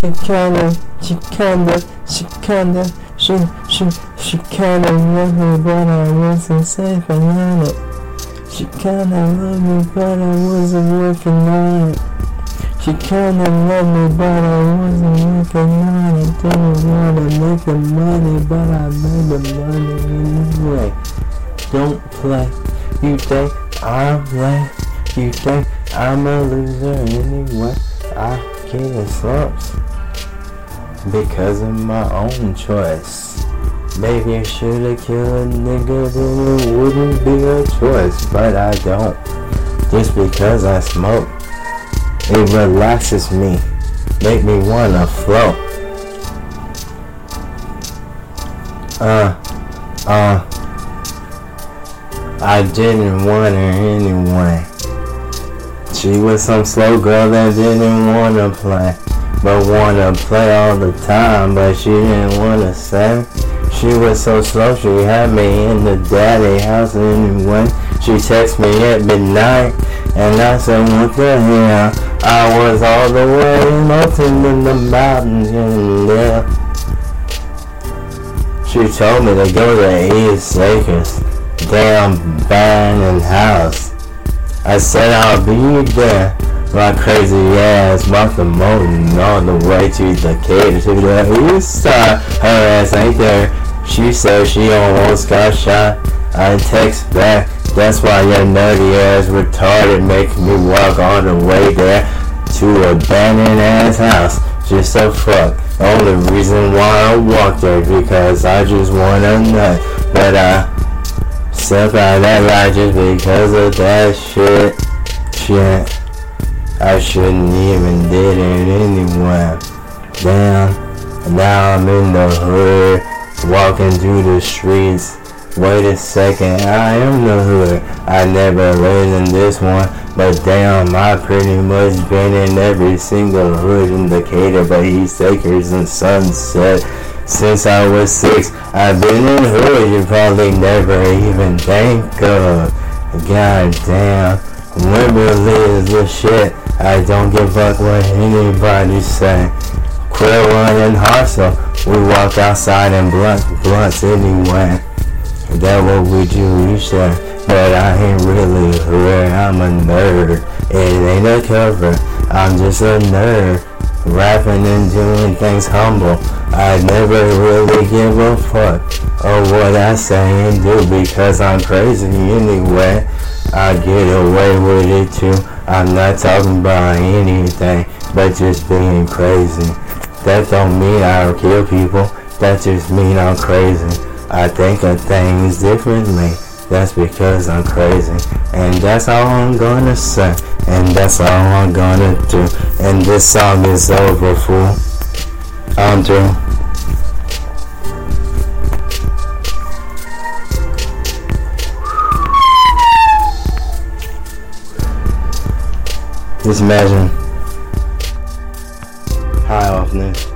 She kinda, she kinda, she she, kinda loved me, but I wasn't safe on it. She kinda loved me, but I wasn't working on it. She kinda loved me, but I wasn't working on it. Didn't wanna make the money, but I made the money anyway. Don't play. You think I'm lame? You think I'm a loser anyway? I in slumps because of my own choice. Maybe I should've killed a nigga, then it wouldn't be a choice, but I don't. Just because I smoke, it relaxes me, make me wanna float. Uh, uh, I didn't want her anyway. She was some slow girl that didn't wanna play, but wanna play all the time, but she didn't wanna say. She was so slow, she had me in the daddy house and when She texted me at midnight, and I said, what the hell? I was all the way mountain in the mountains and. She told me to go to East Lakers, damn abandoned house. I said I'll be there. My crazy ass the mountain all the way to Decatur to the east side. Her ass ain't there. She said she almost got shot. I text back. That's why your nerdy ass retarded making me walk on the way there to abandoned ass house. Just a fuck. Only reason why I walked there because I just wanna nut. But I step out that lie just because of that shit. Shit. I shouldn't even did it anyway. Damn. Now I'm in the hood. Walking through the streets. Wait a second, I am the hood. I never lived in this one, but damn, I pretty much been in every single hood in Decatur, but East Acres and Sunset. Since I was six, I've been in hood you probably never even think of. God damn, Wimberley shit. I don't give a fuck what anybody say. Quit running hustle. We walk outside and blunt blunts anyway. That what we do, you said. But I ain't really hood, I'm a nerd. It ain't a cover, I'm just a nerd. Rapping and doing things humble. I never really give a fuck of what I say and do because I'm crazy anyway. I get away with it too. I'm not talking about anything, but just being crazy. That don't mean I'll kill people. That just mean I'm crazy. I think of things differently. That's because I'm crazy. And that's all I'm gonna say. And that's all I'm gonna do. And this song is over, fool. I'm through. Just imagine high off this.